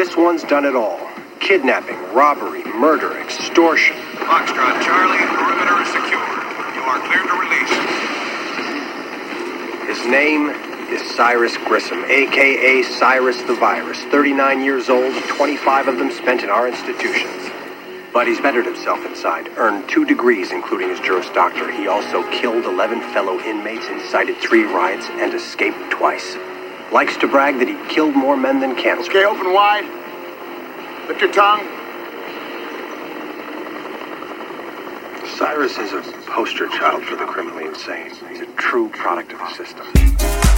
this one's done it all. Kidnapping, robbery, murder, extortion. Foxtrot Charlie, perimeter is secure. You are cleared to release. His name is Cyrus Grissom, aka Cyrus the Virus. 39 years old, 25 of them spent in our institutions. But he's bettered himself inside, earned two degrees, including his Juris Doctor. He also killed 11 fellow inmates, incited three riots, and escaped twice. Likes to brag that he killed more men than cancer. Okay, open wide. Lift your tongue. Cyrus is a poster child for the criminally insane. He's a true product of the system.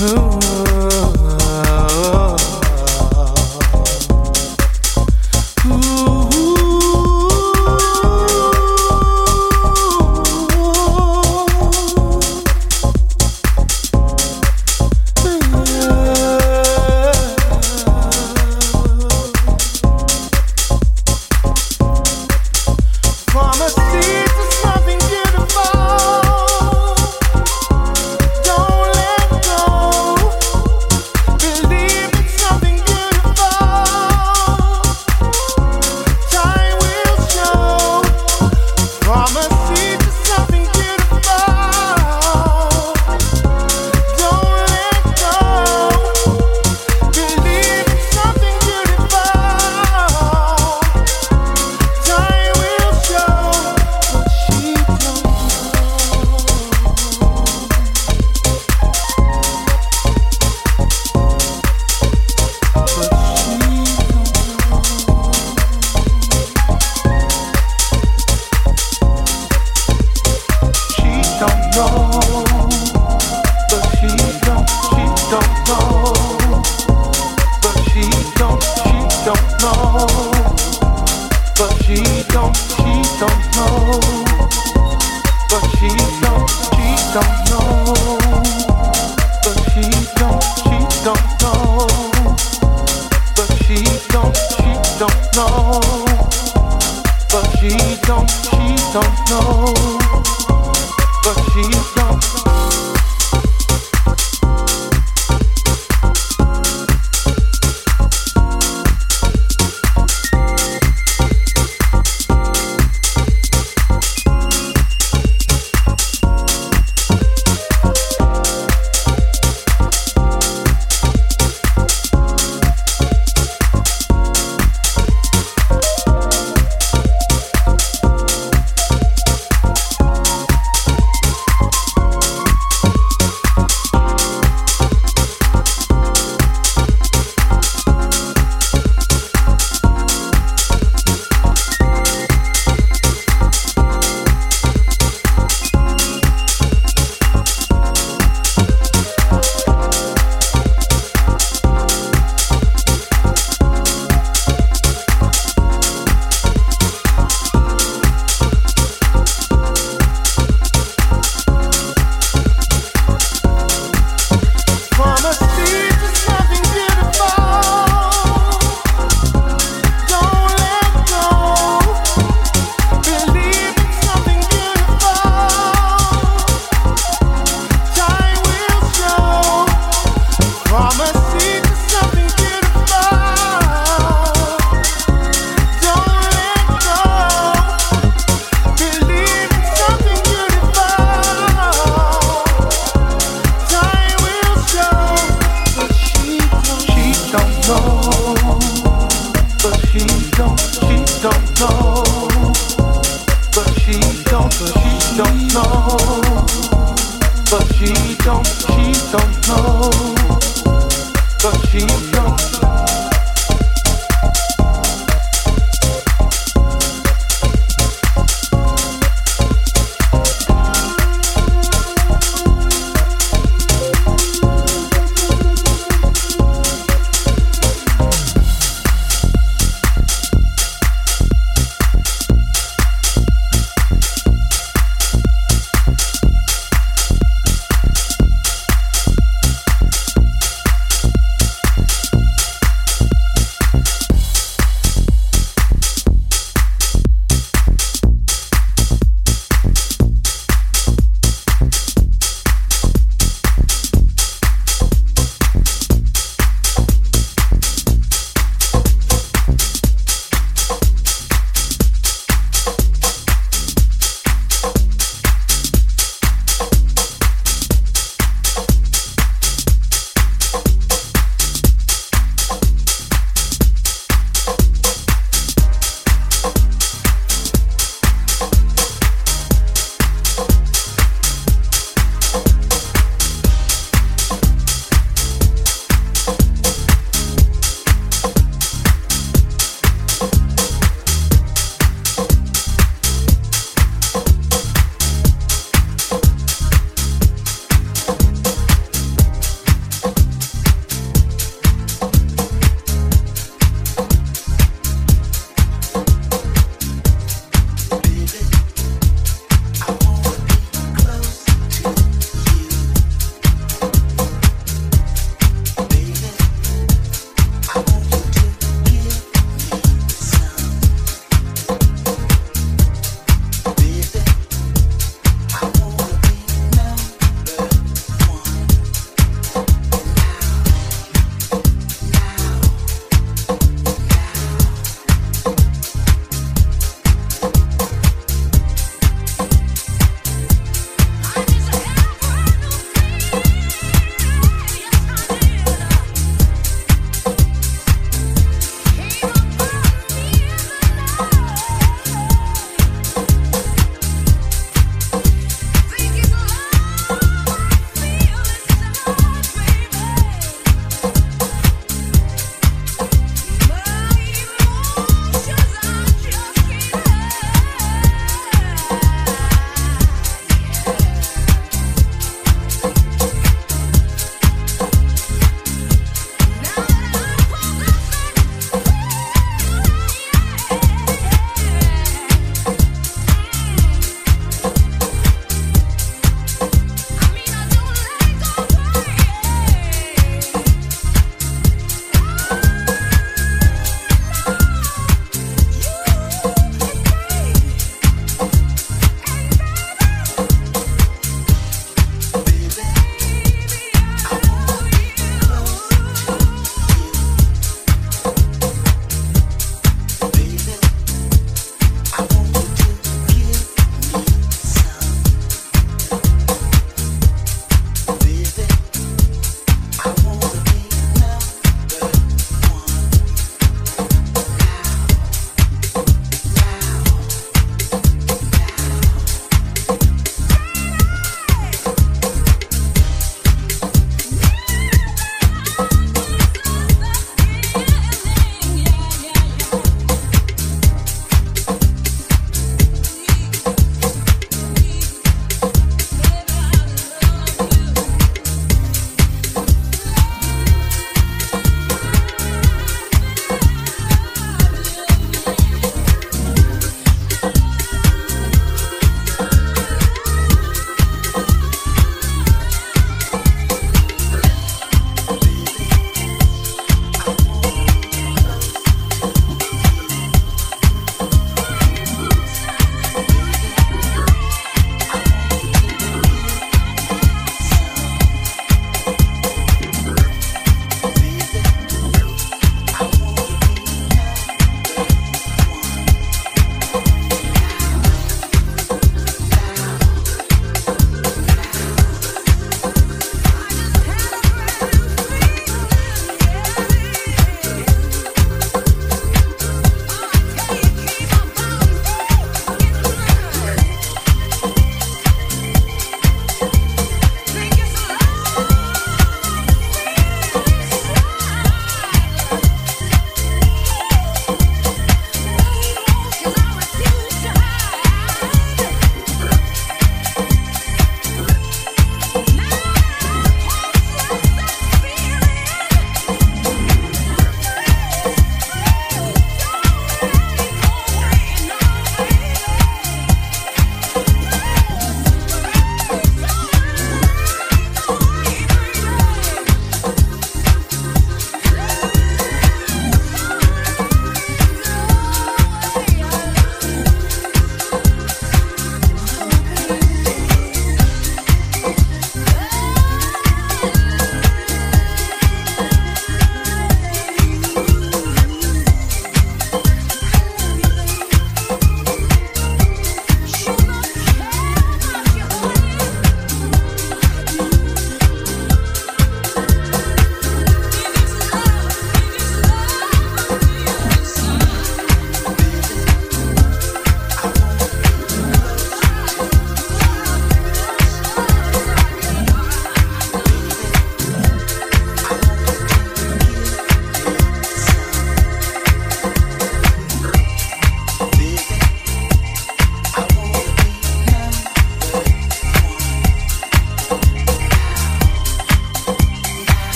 Ooh.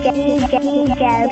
DJ,